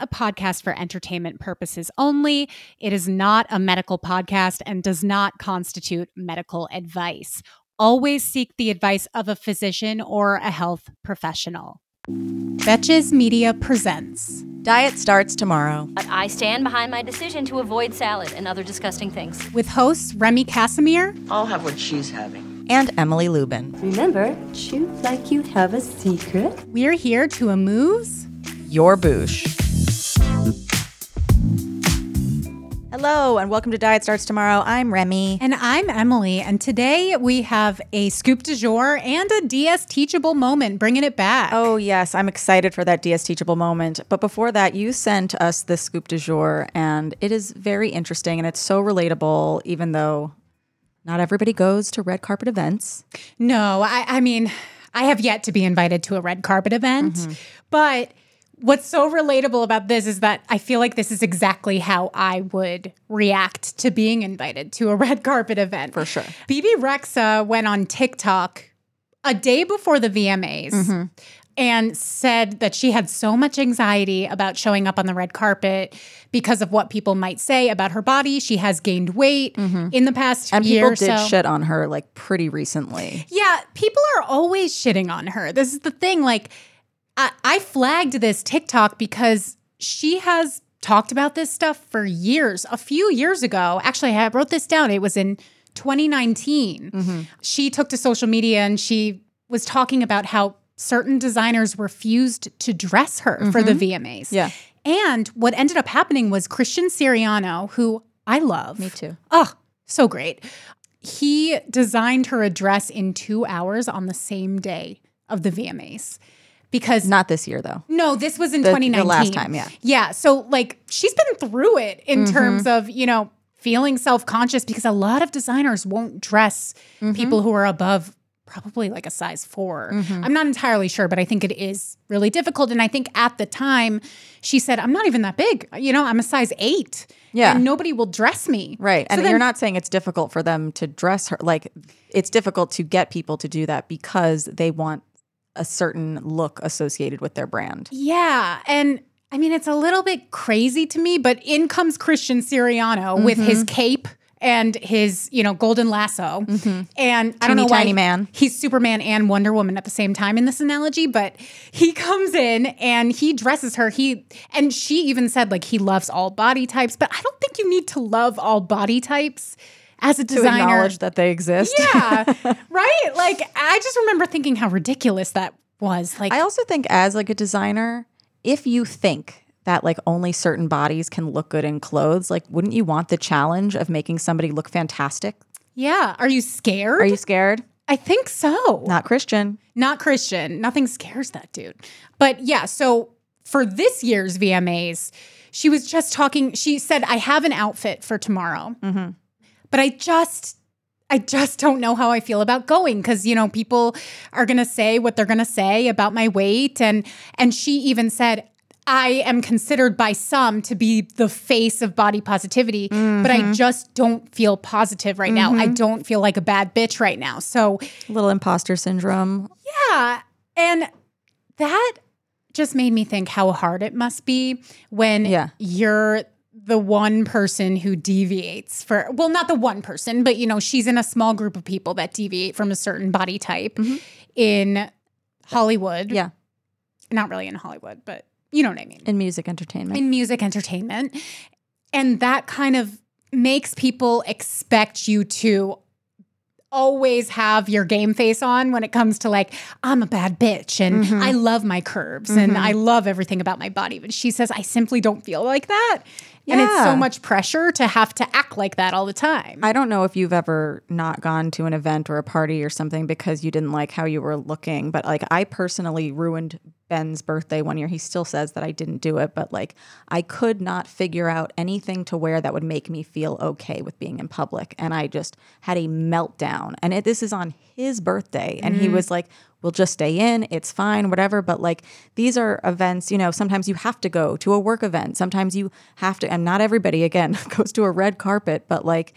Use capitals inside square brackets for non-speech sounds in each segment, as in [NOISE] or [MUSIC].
a podcast for entertainment purposes only. It is not a medical podcast and does not constitute medical advice. Always seek the advice of a physician or a health professional. Betches Media presents Diet starts tomorrow. But I stand behind my decision to avoid salad and other disgusting things. with hosts Remy Casimir, I'll have what she's having. And Emily Lubin. Remember, chew like you have a secret. we're here to amuse. Your boosh. Hello, and welcome to Diet Starts Tomorrow. I'm Remy. And I'm Emily, and today we have a scoop du jour and a DS teachable moment, bringing it back. Oh, yes, I'm excited for that DS Teachable moment. But before that, you sent us this scoop du jour, and it is very interesting and it's so relatable, even though not everybody goes to red carpet events. No, I, I mean, I have yet to be invited to a red carpet event, Mm-hmm. but what's so relatable about this is that I feel like this is exactly how I would react to being invited to a [LAUGHS] red carpet event. For sure. Bebe Rexha went on TikTok a day before the VMAs. Mm-hmm. And said that she had so much anxiety about showing up on the red carpet because of what people might say about her body. She has gained weight in the past Mm-hmm. And year people did so. shit on her like pretty recently. Yeah, people are always shitting on her. This is the thing. Like, I, I flagged this TikTok because she has talked about this stuff for years. A few years ago, actually, I wrote this down. It was in 2019. Mm-hmm. She took to social media and she was talking about how certain designers refused to dress her for the mm-hmm. VMAs. Yeah. And what ended up happening was Christian Siriano, who I love. Me too. Oh, so great. He designed her a dress in two hours on the same day of the VMAs. Because Not this year, though. no, this was in The- the 2019. last time, yeah. Yeah. So like she's been through it in Mm-hmm. terms of, you know, feeling self-conscious because a lot of designers won't dress Mm-hmm. people who are above probably like a size 4. Mm-hmm. I'm not entirely sure, but I think it is really difficult and I think at the time she said I'm not even that big. You know, I'm a size 8. Yeah. And nobody will dress me. Right. So and then- you're not saying it's difficult for them to dress her. Like, it's difficult to get people to do that because they want a certain look associated with their brand. Yeah. And I mean, it's a little bit crazy to me, but in comes Christian Siriano with his Mm-hmm. cape and his, you know, golden lasso. And I don't know why tiny man. he's Superman and Wonder Woman at the same time in this analogy, but he comes in and he dresses her. He and she even said like he loves all body types, but I don't think you need to love all body types as a designer. acknowledge that they exist. yeah. [LAUGHS] right? Like I just remember thinking how ridiculous that was. Like I also think as like a designer, if you think that like only certain bodies can look good in clothes, like wouldn't you want the challenge of making somebody look fantastic? yeah. Are you scared? Are you scared? I think so. Not Christian. Not Christian. Nothing scares that dude. But yeah, so for this year's VMAs, she was just talking. She said, I have an outfit for tomorrow, mm-hmm. But I just. I just don't know how I feel about going because you know people are going to say what they're going to say about my weight and and she even said I am considered by some to be the face of body positivity but I mm-hmm. just don't feel positive right now. I mm-hmm. don't feel like a bad bitch right now. So A little imposter syndrome. yeah. And that just made me think how hard it must be when Yeah. you're the one person who deviates for well not the one person but you know she's in a small group of people that deviate from a certain body type in Hollywood. Yeah. Not really in Hollywood, but you know what I mean In music entertainment. in music entertainment. And that kind of makes people expect you to always have your game face on when it comes to like, I'm a bad bitch and Mm-hmm. I love my curves and I love everything about my body. But she says, I simply don't feel like that. And it's so much pressure to have to act like that all the time. I don't know if you've ever not gone to an event or a party or something because you didn't like how you were looking. But like, I personally ruined Ben's birthday one year. He still says that I didn't do it, but like, I could not figure out anything to wear that would make me feel okay with being in public. And I just had a meltdown. And it, this is on his birthday. And he mm-hmm. was like, we'll just stay in. It's fine, whatever. But like, these are events, you know, sometimes you have to go to a work event. Sometimes you have to, and not everybody, again, [LAUGHS] goes to a red carpet, but like,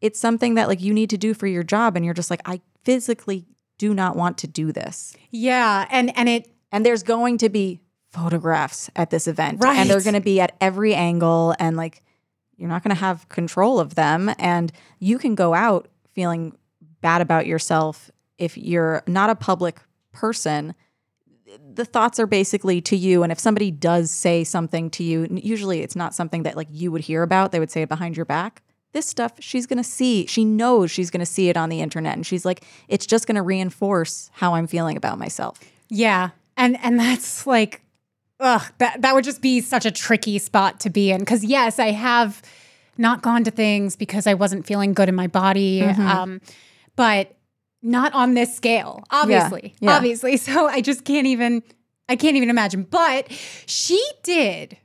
it's something that like you need to do for your job. And you're just like, I physically do not want to do this. yeah. And and it And there's going to be photographs at this event. Right. And they're going to be at every angle. And like, you're not going to have control of them. And you can go out feeling bad about yourself if you're not a public person. The thoughts are basically to you. And if somebody does say something to you, usually it's not something that like you would hear about. They would say it behind your back. This stuff she's going to see. She knows she's going to see it on the internet. And she's like, it's just going to reinforce how I'm feeling about myself. Yeah. And and that's like ugh, that that would just be such a tricky spot to be in cuz yes, I have not gone to things because I wasn't feeling good in my body um but not on this scale, obviously. yeah. Obviously. [LAUGHS] So I just can't even I can't even imagine. But she did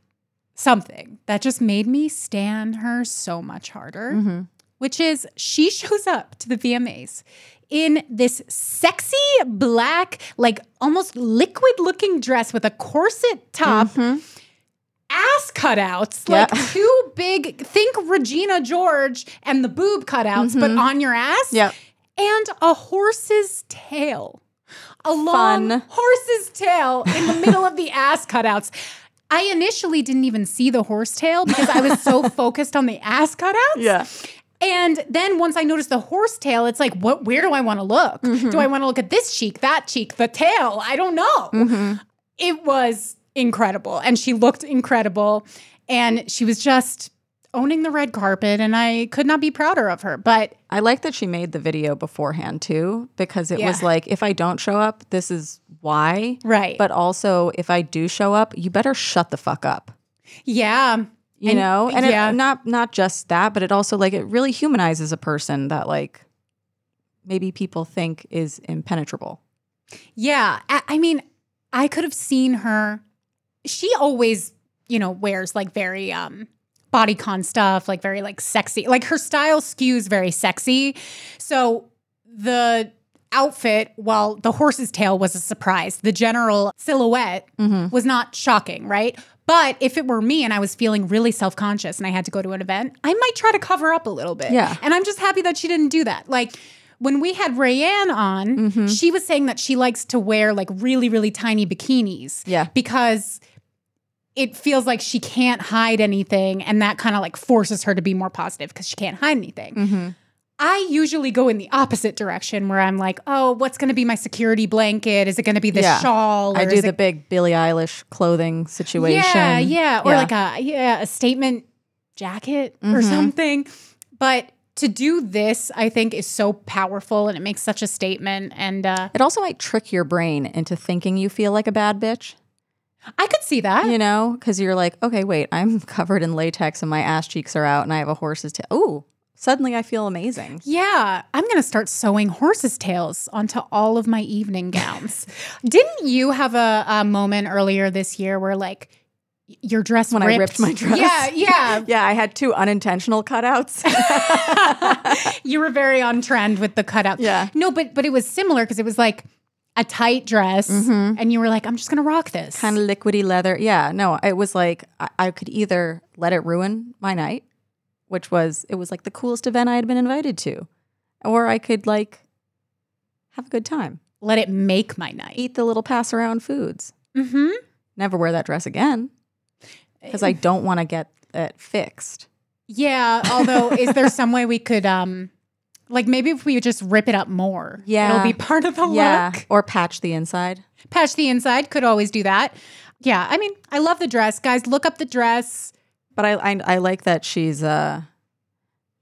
something that just made me stand her so much harder, which is she [LAUGHS] shows up to the VMAs in this sexy black, like almost liquid looking dress with a corset top. Mm-hmm. Ass cutouts, Yeah. like two big, think Regina George and the boob cutouts, but mm-hmm. on your ass. Yep. And a horse's tail. A long Fun. horse's tail in the middle of the [LAUGHS] ass cutouts. I initially didn't even see the horse tail because I was so [LAUGHS] focused on the ass cutouts. And then once I noticed the horse tail, it's like, what? Where do I want to look? Do mm-hmm. I want to look at this cheek, that cheek, the tail? I don't know. Mm-hmm. It was incredible, and she looked incredible, and she was just owning the red carpet, and I could not be prouder of her. But I like that she made the video beforehand too, because it was like, if I don't show up, this is why. Right. But also, if I do show up, you better shut the fuck up. yeah, You And- know, and it- not not just that, but it also like it really humanizes a person that like maybe people think is impenetrable. Yeah. I, I mean, I could have seen her. She always, you know, wears like very um bodycon stuff, like very like sexy. Like her style skews very sexy. So the outfit, while the horse's tail was a surprise, the general silhouette was not shocking, right? But if it were me and I was feeling really self conscious and I had to go to an event, I might try to cover up a little bit. Yeah. And I'm just happy that she didn't do that. Like when we had Rayanne on, she was saying that she likes to wear like really, really tiny bikinis. Yeah. Because it feels like she can't hide anything. And that kind of like forces her to be more positive because she can't hide anything. Mm-hmm. I usually go in the opposite direction where I'm like, oh, what's going to be my security blanket? Is it going to be this Yeah. shawl? I do the it- big Billie Eilish clothing situation. yeah, yeah, or like a yeah a statement jacket or Mm-hmm. something. But to do this, I think, is so powerful and it makes such a statement. And uh, It also might trick your brain into thinking you feel like a bad bitch. I could see that. you know, because you're like, okay, wait, I'm [LAUGHS] covered in latex and my ass cheeks are out and I have a horse's tail. Ooh, suddenly I feel amazing. Yeah, I'm going to start sewing horses' tails onto all of my evening [LAUGHS] gowns. Didn't you have a, a moment earlier this year where like your dress When I ripped my dress? Yeah, yeah. [LAUGHS] Yeah, I had two unintentional cutouts. [LAUGHS] you were very on trend with the cutout. Yeah. No, but but it was similar because it was like a tight dress, mm-hmm. and you were like, I'm just gonna rock this. kind of liquidy leather. Yeah, no, it was like I, I could either let it ruin my night, which was it was like the coolest event I had been invited to, or I could like have a good time, Let it make my night. eat the little pass around foods. Mm-hmm. Never wear that dress again because I don't want to get it fixed. Yeah. Although, is there [LAUGHS] some way we could, um, like maybe if we just rip it up more, Yeah. it'll be part of the Yeah, look. or patch the inside. Patch the inside could always do that. Yeah. I mean, I love the dress, guys. Look up the dress. But I, I I like that she's uh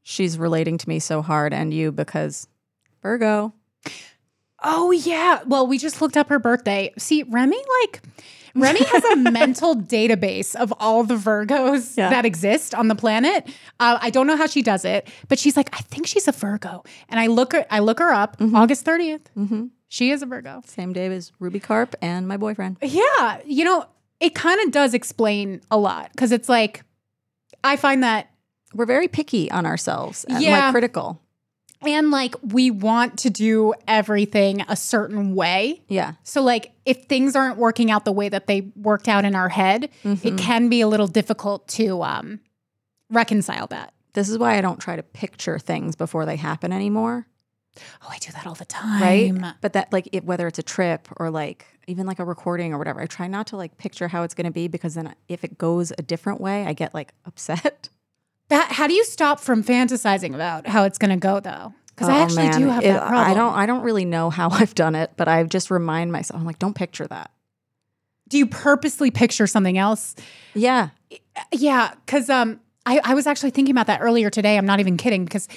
she's relating to me so hard and you because Virgo. Oh yeah. Well, we just looked up her birthday. See, Remy, like Remy has a [LAUGHS] mental database of all the Virgos Yeah. that exist on the planet. Uh, I don't know how she does it, but she's like, I think she's a Virgo. And I look her, I look her up. Mm-hmm. August 30th. She is a Virgo. Same day as Ruby Karp and my boyfriend. Yeah, you know, it kind of does explain a lot because it's like, I find that, We're very picky on ourselves and Yeah. like critical. and like we want to do everything a certain way. Yeah. So, like, if things aren't working out the way that they worked out in our head, it can be a little difficult to um, reconcile that. This is why I don't try to picture things before they happen anymore. Oh, I do that all the time. Right. But that, like, it, whether it's a trip or like even like a recording or whatever, I try not to like picture how it's going to be because then if it goes a different way, I get like [LAUGHS] upset. That, how do you stop from fantasizing about how it's going to go, though? Because I Oh, actually do have It- that problem. I don't. I don't really know how [LAUGHS] I've done it, but I just remind myself. I'm like, don't picture that. Do you purposely picture something else? Yeah. Yeah, because um, I, I was actually thinking about that earlier today. I'm not even kidding because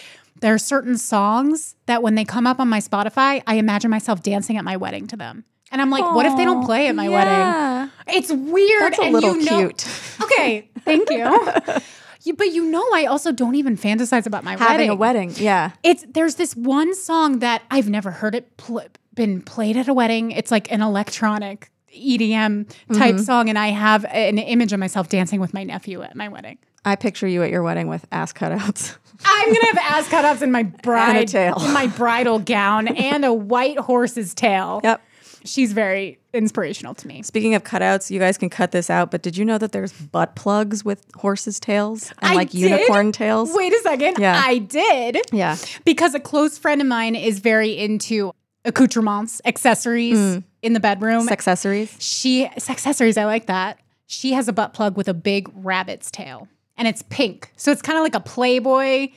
there are certain songs that when they come up on my Spotify, I imagine myself dancing at my wedding to them. And I'm like, what if they don't play at my wedding? It's weird. That's a and little you know- cute. [LAUGHS] Okay, thank you. [LAUGHS] You- but you know, I also don't even fantasize about my Having wedding. a wedding. Yeah. It's there's this one song that I've never heard it pl- been played at a wedding. It's like an electronic EDM type Mm-hmm. song, and I have an image of myself dancing with my nephew at my wedding. I picture you at your wedding with ass cutouts. [LAUGHS] I'm gonna have ass cutouts in my bride tail. in my bridal gown, and a white horse's tail. yep. She's very inspirational to me. Speaking of cutouts, you guys can cut this out, but did you know that there's butt plugs with horses' tails and I like did? unicorn tails? Wait a second. Yeah. I did. Yeah. Because a close friend of mine is very into accoutrements, accessories Mm. in the bedroom. Accessories. She accessories, I like that. She has a butt plug with a big rabbit's tail. And it's pink. So it's kind of like a Playboy.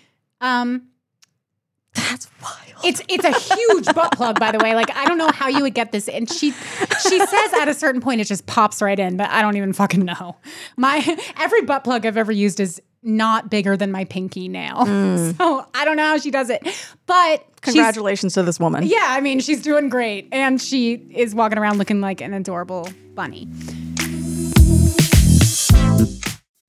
Um That's wild. it's it's a huge butt [LAUGHS] plug, by the way. Like I don't know how you would get this and She she says at a certain point it just pops right in, but I don't even fucking know. My every butt plug I've ever used is not bigger than my pinky nail. [LAUGHS] So I don't know how she does it. But Congratulations to this woman. yeah, I mean, she's doing great. And she is walking around looking like an adorable bunny.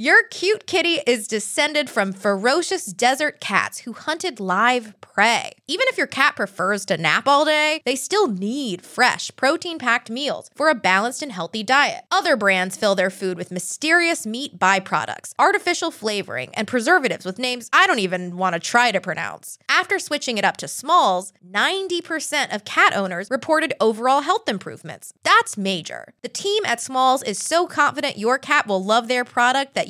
Your cute kitty is descended from ferocious desert cats who hunted live prey. Even if your cat prefers to nap all day, they still need fresh, protein packed meals for a balanced and healthy diet. Other brands fill their food with mysterious meat byproducts, artificial flavoring, and preservatives with names I don't even want to try to pronounce. After switching it up to Smalls, 90% of cat owners reported overall health improvements. That's major. The team at Smalls is so confident your cat will love their product that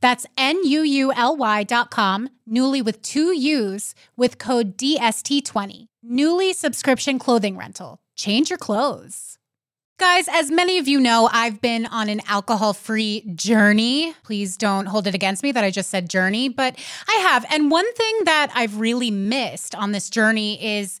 That's N-U-U-L-Y dot com, Nuuly with two U's with code DST20. Nuuly subscription clothing rental. Change your clothes. Guys, as many of you know, I've been on an alcohol free journey. Please don't hold it against me that I just said journey, but I have. And one thing that I've really missed on this journey is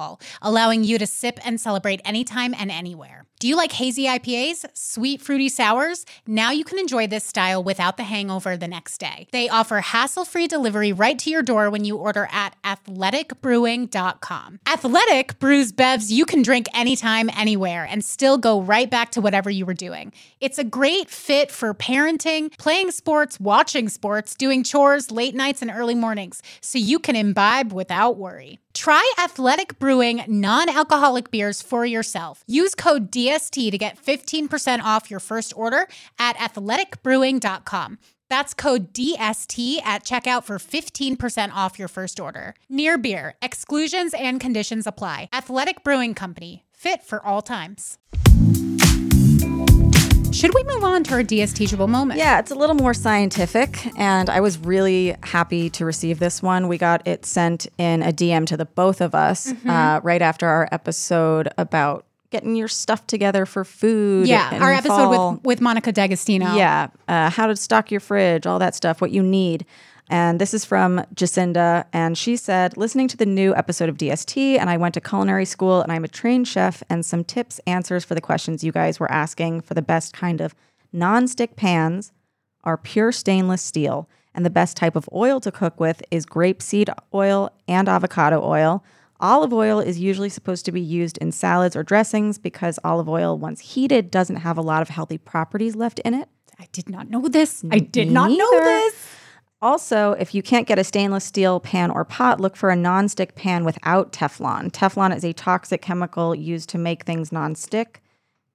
allowing you to sip and celebrate anytime and anywhere. Do you like hazy IPAs, sweet fruity sours? Now you can enjoy this style without the hangover the next day. They offer hassle free delivery right to your door when you order at athleticbrewing.com. Athletic brews bevs you can drink anytime, anywhere, and still go right back to whatever you were doing. It's a great fit for parenting, playing sports, watching sports, doing chores, late nights, and early mornings, so you can imbibe without worry. Try Athletic Brewing non alcoholic beers for yourself. Use code DST to get 15% off your first order at athleticbrewing.com. That's code DST at checkout for 15% off your first order. Near Beer, exclusions and conditions apply. Athletic Brewing Company, fit for all times. Should we move on to our DS teachable moment? Yeah, it's a little more scientific, and I was really happy to receive this one. We got it sent in a DM to the both of us Mm-hmm. uh, right after our episode about getting your stuff together for food. Yeah, our episode fall. with, with Monica D'Agostino. Yeah, uh, how to stock your fridge, all that stuff, what you need. And this is from Jacinda, and she said, listening to the new episode of DST, and I went to culinary school, and I'm a trained chef, and some tips, answers for the questions you guys were asking for the best kind of non-stick pans are pure stainless steel, and the best type of oil to cook with is grapeseed oil and avocado oil. Olive oil is usually supposed to be used in salads or dressings because olive oil, once heated, doesn't have a lot of healthy properties left in it. I did not know this. I did not know this. Also, if you can't get a stainless steel pan or pot, look for a nonstick pan without Teflon. Teflon is a toxic chemical used to make things nonstick.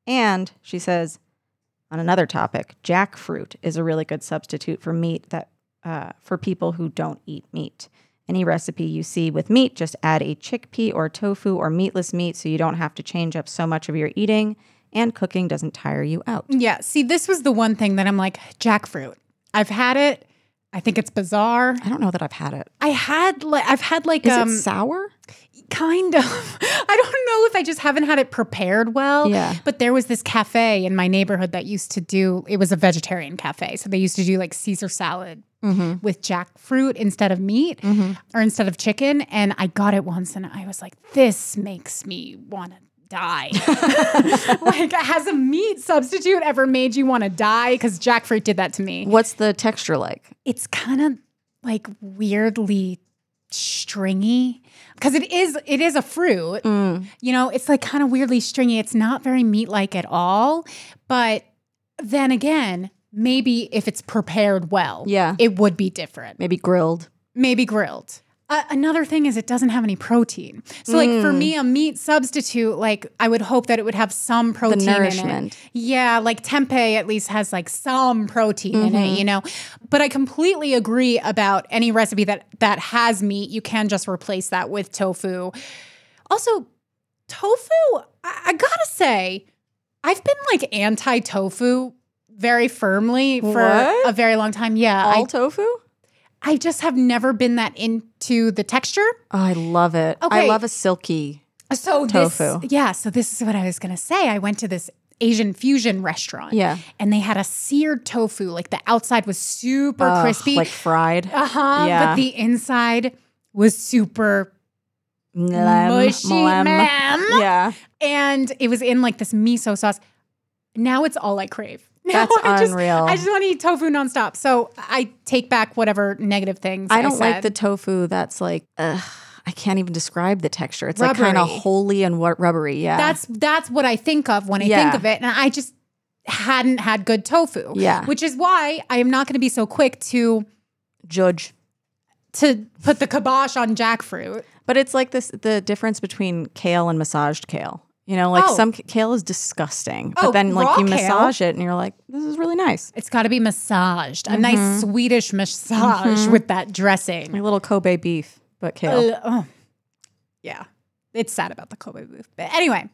And she says, on another topic, jackfruit is a really good substitute for meat that uh, for people who don't eat meat. Any recipe you see with meat, just add a chickpea or tofu or meatless meat so you don't have to change up so much of your eating and cooking doesn't tire you out. Yeah. See, this was the one thing that I'm like, jackfruit. I've had it. I think it's bizarre. I don't know that I've had it. I had like I've had like Is um it sour? kind of. [LAUGHS] I don't know if I just haven't had it prepared well. Yeah. But there was this cafe in my neighborhood that used to do it was a vegetarian cafe. So they used to do like Caesar salad with jackfruit instead of meat or instead of chicken. And I got it once and I was like, this makes me want to die. [LAUGHS] like, has a meat substitute ever made you want to die? Because jackfruit did that to me. What's the texture like? It's kind of like weirdly stringy because it is it is a fruit mm. you know it's like kind of weirdly stringy it's not very meat like at all but then again maybe if it's prepared well Yeah. it would be different Maybe grilled. maybe grilled uh, another thing is it doesn't have any protein. So like for me a meat substitute like i would hope that it would have some protein in it. yeah like tempeh at least has like some protein in it you know? But i completely agree about any recipe that that has meat. You can just replace that with tofu. Also tofu i, I gotta say i've been like anti-tofu very firmly for What? a very long time. Yeah I, All tofu? I just have never been that into the texture. Oh, I love it. I love a silky. So Tofu. This, yeah, so this is what I was gonna say. I went to this Asian fusion restaurant. Yeah. And they had a seared tofu. Like the outside was super Ugh, crispy. like fried. uh huh. Yeah. But the inside was super Mlem, mushy, mlem. ma'am. Yeah. and it was in like this miso sauce. Now it's all I crave. [LAUGHS] That's I just, unreal. I just want to eat tofu nonstop. So I take back whatever negative things I don't like said. the tofu that's like, ugh, I can't even describe the texture. It's like kind of holy and wa- rubbery. Yeah. That's that's what I think of when I think of it, and I just hadn't had good tofu. Yeah. which is why I am not going to be so quick to judge. to put the kibosh on jackfruit. But it's like this the difference between kale and massaged kale. You know, like Oh. some kale is disgusting, but Oh, then like you kale? massage it and you're like, this is really nice. It's got to be massaged, a Mm-hmm. nice Swedish massage with that dressing. A little Kobe beef, but kale. Uh, oh. Yeah, it's sad about the Kobe beef, but anyway,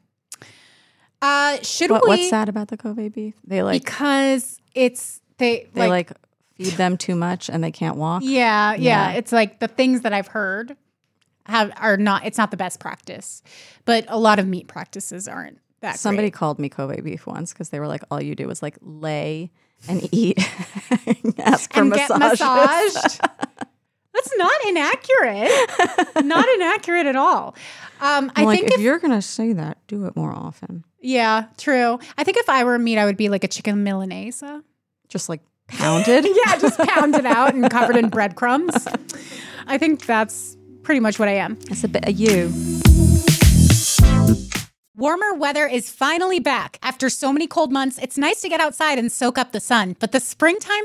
uh, should what, we? what's sad about the Kobe beef? They like Because it's they they like, feed them too much and they can't walk. Yeah, yeah, Yeah. It's like the things that I've heard have are not. It's not the best practice, but a lot of meat practices aren't that. Somebody great. called me Kobe beef once because they were like, all you do is like lay and eat, [LAUGHS] ask for and get massaged. [LAUGHS] That's not inaccurate. not inaccurate at all. Um, I like, think if, if, you're gonna say that, do it more often. yeah, true. I think if I were meat, I would be like a chicken milanese. Just like pounded. [LAUGHS] yeah, just pounded out and covered in breadcrumbs. I think that's pretty much what I am. It's a bit of you. Warmer weather is finally back. After so many cold months, it's nice to get outside and soak up the sun, but the springtime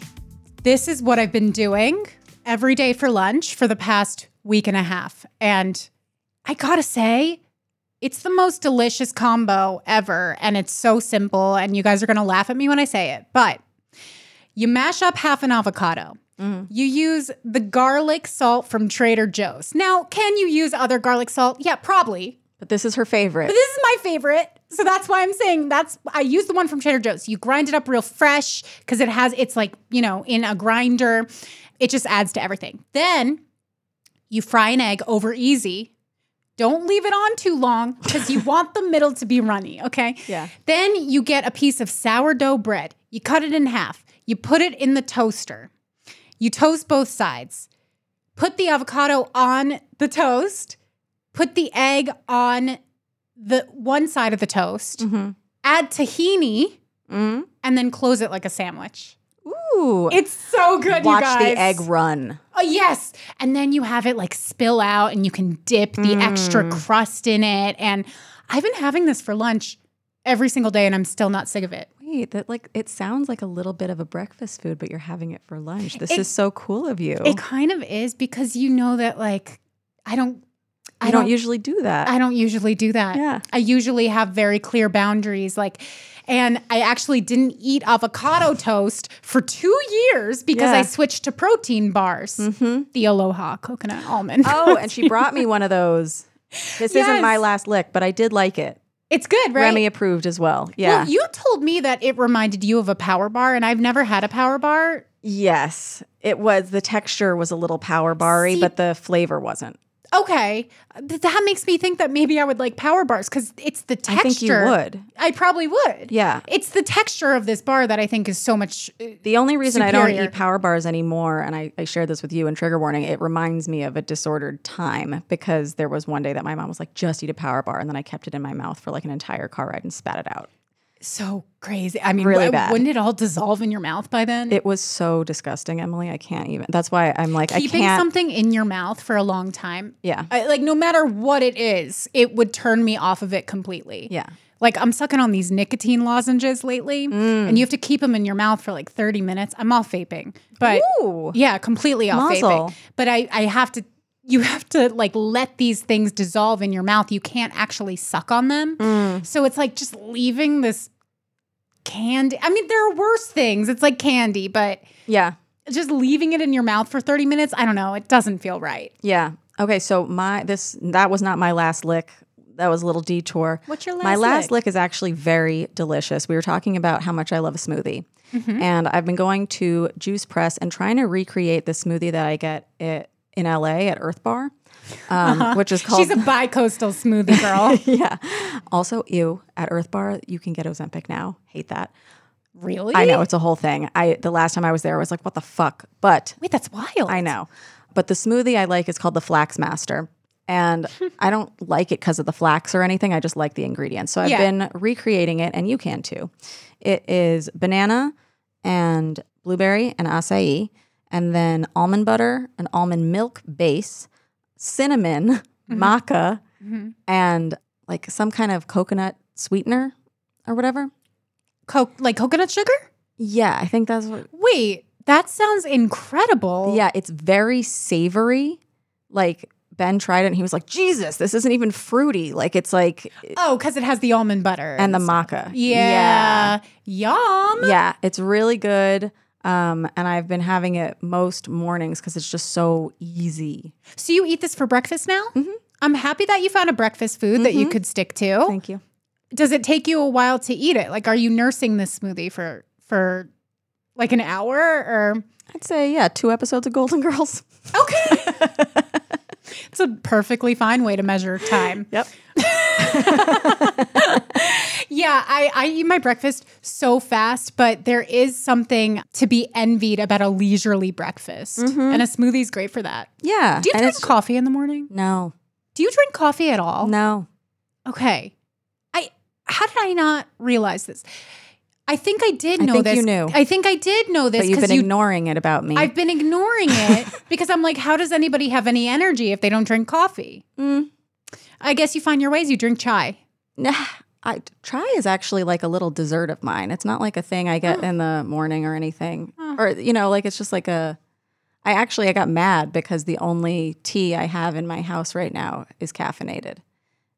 This is what I've been doing every day for lunch for the past week and a half. And I gotta say, it's the most delicious combo ever. And it's so simple. And you guys are gonna laugh at me when I say it. But you mash up half an avocado. Mm-hmm. You use the garlic salt from Trader Joe's. Now, can you use other garlic salt? Yeah, probably. But this is her favorite. But this is my favorite. So that's why I'm saying that's I use the one from Trader Joe's. You grind it up real fresh because it has it's like, you know, in a grinder. It just adds to everything. Then you fry an egg over easy. Don't leave it on too long because you [LAUGHS] want the middle to be runny, okay? Yeah. Then you get a piece of sourdough bread. You cut it in half. You put it in the toaster. You toast both sides. put the avocado on the toast, put the egg on the one side of the toast, Mm-hmm. add tahini, Mm. and then close it like a sandwich. Ooh. It's so good, Watch you guys. the egg run. Oh, yes. And then you have it like spill out and you can dip the extra Mm. crust in it. And I've been having this for lunch every single day and I'm still not sick of it. Wait, that like it sounds like a little bit of a breakfast food, but you're having it for lunch. This It- is so cool of you. It kind of is because you know that like I don't I don't, don't usually do that. I don't usually do that. Yeah. I usually have very clear boundaries like and I actually didn't eat avocado [SIGHS] toast for 2 years because Yeah. I switched to protein bars. Mm-hmm. The Aloha coconut almond. oh, and [LAUGHS] she brought me one of those. This isn't my last lick, but I did like it. it's good, right? Remy approved as well. Yeah. Well, you told me that it reminded you of a power bar, and I've never had a power bar. yes. It was the texture was a little power barry, but the flavor wasn't. Okay, that makes me think that maybe I would like power bars because it's the texture. I think you would. I probably would. Yeah. It's the texture of this bar that I think is so much. uh, The only reason I don't eat power bars anymore, and I, I shared this with you in trigger warning, it reminds me of a disordered time because there was one day that my mom was like, just eat a power bar. And then I kept it in my mouth for like an entire car ride and spat it out. So crazy. I mean, Really bad. wouldn't it all dissolve in your mouth by then? It was so disgusting, Emily. I can't even. That's why I'm like, Keeping I can't. something in your mouth for a long time. Yeah. I, like no matter what it is, it would turn me off of it completely. Yeah. Like I'm sucking on these nicotine lozenges lately, Mm. and you have to keep them in your mouth for like 30 minutes. I'm off vaping, but Ooh. yeah, completely off Mazel. vaping. But I, I have to. You have to like let these things dissolve in your mouth. You can't actually suck on them. Mm. So it's like just leaving this candy. I mean, there are worse things. It's like candy, but Yeah. just leaving it in your mouth for 30 minutes, I don't know. It doesn't feel right. Yeah. Okay. So my this that was not my last lick. That was a little detour. What's your My last last lick? lick is actually very delicious. We were talking about how much I love a smoothie. Mm-hmm. And I've been going to Juice Press and trying to recreate the smoothie that I get it, in LA at Earth Bar, um, which is called She's a bi-coastal smoothie [LAUGHS] girl. yeah. Also, ew, at Earth Bar, you can get Ozempic now. Hate that. really? I know it's a whole thing. I the last time I was there, I was like, what the fuck? But Wait, that's wild. I know. But the smoothie I like is called the Flax Master. And [LAUGHS] I don't like it because of the flax or anything. I just like the ingredients. So I've Yeah. been recreating it, and you can too. It is banana and blueberry and acai, and then almond butter, and almond milk base, cinnamon, mm-hmm. maca, mm-hmm. and like some kind of coconut sweetener or whatever. Co- like coconut sugar? Yeah, I think that's what. Wait, that sounds incredible. Yeah, it's very savory. Like Ben tried it and he was like, Jesus, this isn't even fruity. Like it's like, Oh, because it has the almond butter and the maca. Yeah. Yum. Yeah, it's really good. Um, and I've been having it most mornings because it's just so easy. So you eat this for breakfast now? Mm-hmm. I'm happy that you found a breakfast food that you could stick to. Thank you. Does it take you a while to eat it? Like, are you nursing this smoothie for for like an hour or? I'd say, yeah, two episodes of Golden [LAUGHS] Girls. Okay. [LAUGHS] it's a perfectly fine way to measure time. Yep. [LAUGHS] Yeah, I, I eat my breakfast so fast, but there is something to be envied about a leisurely breakfast. And a smoothie's great for that. Yeah. Do you drink coffee in the morning? No, Do you drink coffee at all? no. Okay. I how did I not realize this? I think I did I know think this. you knew. I think I did know this But you've been you ignoring it about me. I've been ignoring it [LAUGHS] because I'm like, how does anybody have any energy if they don't drink coffee? Mm. I guess you find your ways. You drink chai. I chai is actually like a little dessert of mine. It's not like a thing I get in the morning or anything. Or you know, like it's just like a I actually I got mad because the only tea I have in my house right now is caffeinated.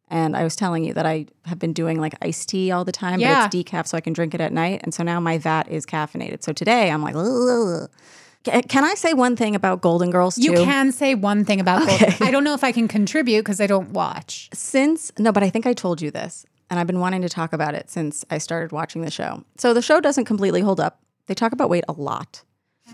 And I was telling you that I have been doing like iced tea all the time, Yeah. but it's decaf so I can drink it at night. And so now my vat is caffeinated. So today I'm like, "Ugh." Can I say one thing about Golden Girls too? You can say one thing about Golden. I don't know if I can contribute because I don't watch. since no, but I think I told you this, and I've been wanting to talk about it since I started watching the show. So the show doesn't completely hold up. They talk about weight a lot.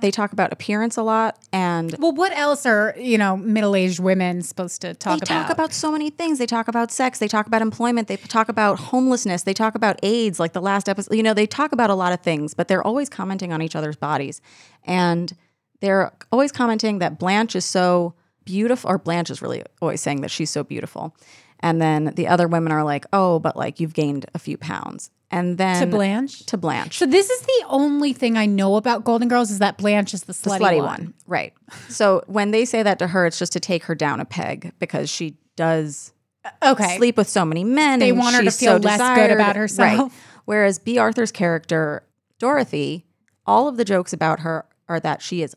They talk about appearance a lot, and Well, what else are you know middle-aged women supposed to talk they about? They talk about so many things. They talk about sex. They talk about employment. They talk about homelessness. They talk about AIDS. Like the last episode, you know, they talk about a lot of things, but they're always commenting on each other's bodies. And they're always commenting that Blanche is so beautiful, or Blanche is really always saying that she's so beautiful. And then the other women are like, oh, but like you've gained a few pounds. And then To Blanche? To Blanche. So this is the only thing I know about Golden Girls is that Blanche is the the slutty, slutty one. one. Right. So when they say that to her, it's just to take her down a peg because she does uh, Okay. sleep with so many men. They and want her to feel so less good about herself. Right. Whereas Bea Arthur's character, Dorothy, all of the jokes about her are that she is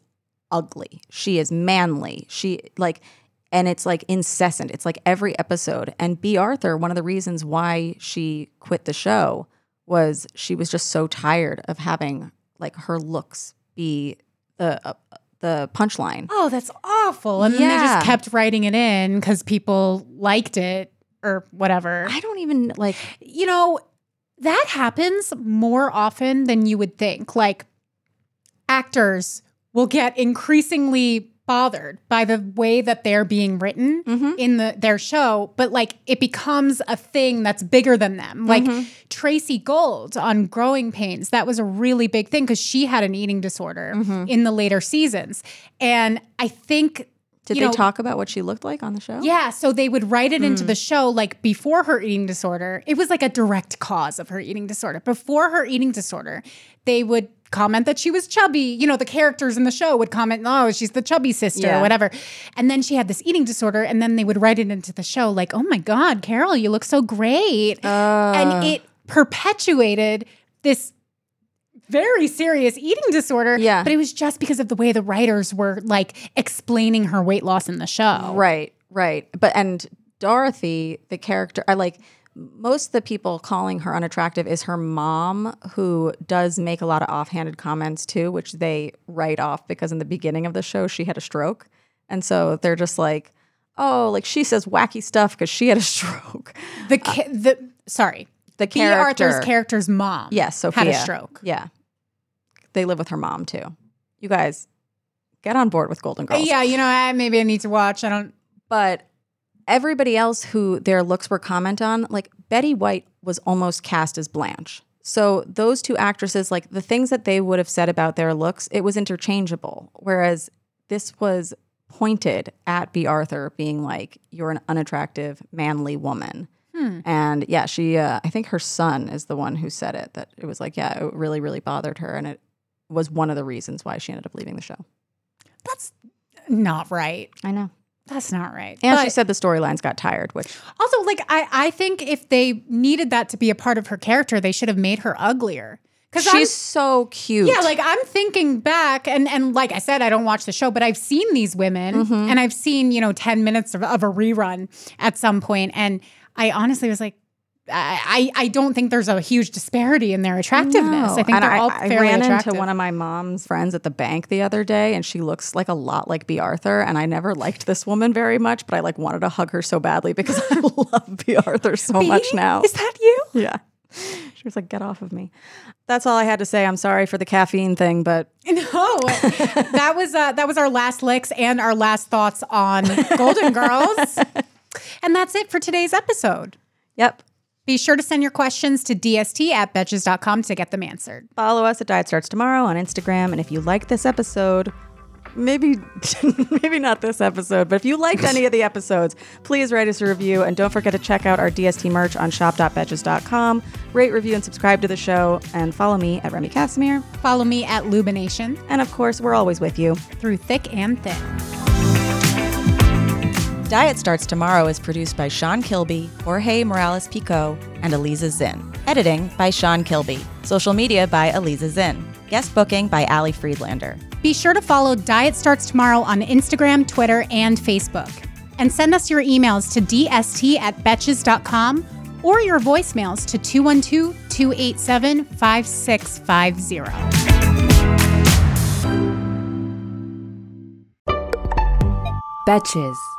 ugly. She is manly. She like and it's like incessant. It's like every episode. And Bea Arthur, one of the reasons why she quit the show was she was just so tired of having like her looks be the uh, the punchline. Oh, that's awful. And then they just kept writing it in because people liked it or whatever. I don't even like you know, that happens more often than you would think. Like actors will get increasingly bothered by the way that they're being written mm-hmm. in the their show, but like it becomes a thing that's bigger than them. Like mm-hmm. Tracey Gold on Growing Pains, that was a really big thing because she had an eating disorder mm-hmm. in the later seasons. And I think did you they know, talk about what she looked like on the show? yeah, so they would write it Hmm. into the show like before her eating disorder. It was like a direct cause of her eating disorder. Before her eating disorder, they would comment that she was chubby. You know, the characters in the show would comment, "Oh, she's the chubby sister," Yeah. or whatever. And then she had this eating disorder, and then they would write it into the show like, "Oh my god, Carol, you look so great," and it perpetuated this very serious eating disorder. Yeah. But it was just because of the way the writers were like explaining her weight loss in the show. Right, right. But and Dorothy, the character, I like most of the people calling her unattractive is her mom, who does make a lot of offhanded comments too, which they write off because in the beginning of the show she had a stroke, and so they're just like, oh, like she says wacky stuff because she had a [LAUGHS] stroke. The ca- the sorry, The Bea Arthur's character's mom. Yes, Sophia had a stroke. Yeah, they live with her mom too. You guys get on board with Golden Girls. Yeah, you know, I, maybe I need to watch. I don't. but everybody else who their looks were comment on, like Betty White was almost cast as Blanche. So those two actresses, like the things that they would have said about their looks, it was interchangeable. Whereas this was pointed at Bea Arthur, being like, "You're an unattractive, manly woman." And yeah, she, uh, I think her son is the one who said it. That it was like, yeah, it really, really bothered her, and it was one of the reasons why she ended up leaving the show. That's not right. I know. That's not right. And But she said the storylines got tired, which also, like, I I think if they needed that to be a part of her character, they should have made her uglier. Because she's so cute. Yeah, like I'm thinking back, and and like I said, I don't watch the show, but I've seen these women, Mm-hmm. and I've seen you know ten minutes of, of a rerun at some point, and I honestly was like, I I I don't think there's a huge disparity in their attractiveness. I think And they're all I fairly ran attractive. into one of my mom's friends at the bank the other day, and she looks like a lot like Bea Arthur. And I never liked this woman very much, but I like wanted to hug her so badly because I [LAUGHS] love Bea Arthur so much now. Is that you? yeah. She was like, "Get off of me." That's all I had to say. I'm sorry for the caffeine thing, but [LAUGHS] No, that was uh, that was our last licks and our last thoughts on Golden Girls, [LAUGHS] and that's it for today's episode. yep. Be sure to send your questions to dst at betches.com to get them answered. Follow us at Diet Starts Tomorrow on Instagram. And if you like this episode, maybe [LAUGHS] maybe not this episode, but if you liked any of the episodes, please write us a review. And don't forget to check out our DST merch on shop.betches.com. Rate, review, and subscribe to the show. And follow me at Remy Casimir. Follow me at Lubination And of course, we're always with you. through thick and thin. Diet Starts Tomorrow is produced by Sean Kilby, Jorge Morales Pico, and Eliza Zinn. Editing by Sean Kilby. Social media by Eliza Zinn. Guest booking by Ali Friedlander. Be sure to follow Diet Starts Tomorrow on Instagram, Twitter, and Facebook. And send us your emails to dst at betches.com or your voicemails to 212 287 5650. Betches.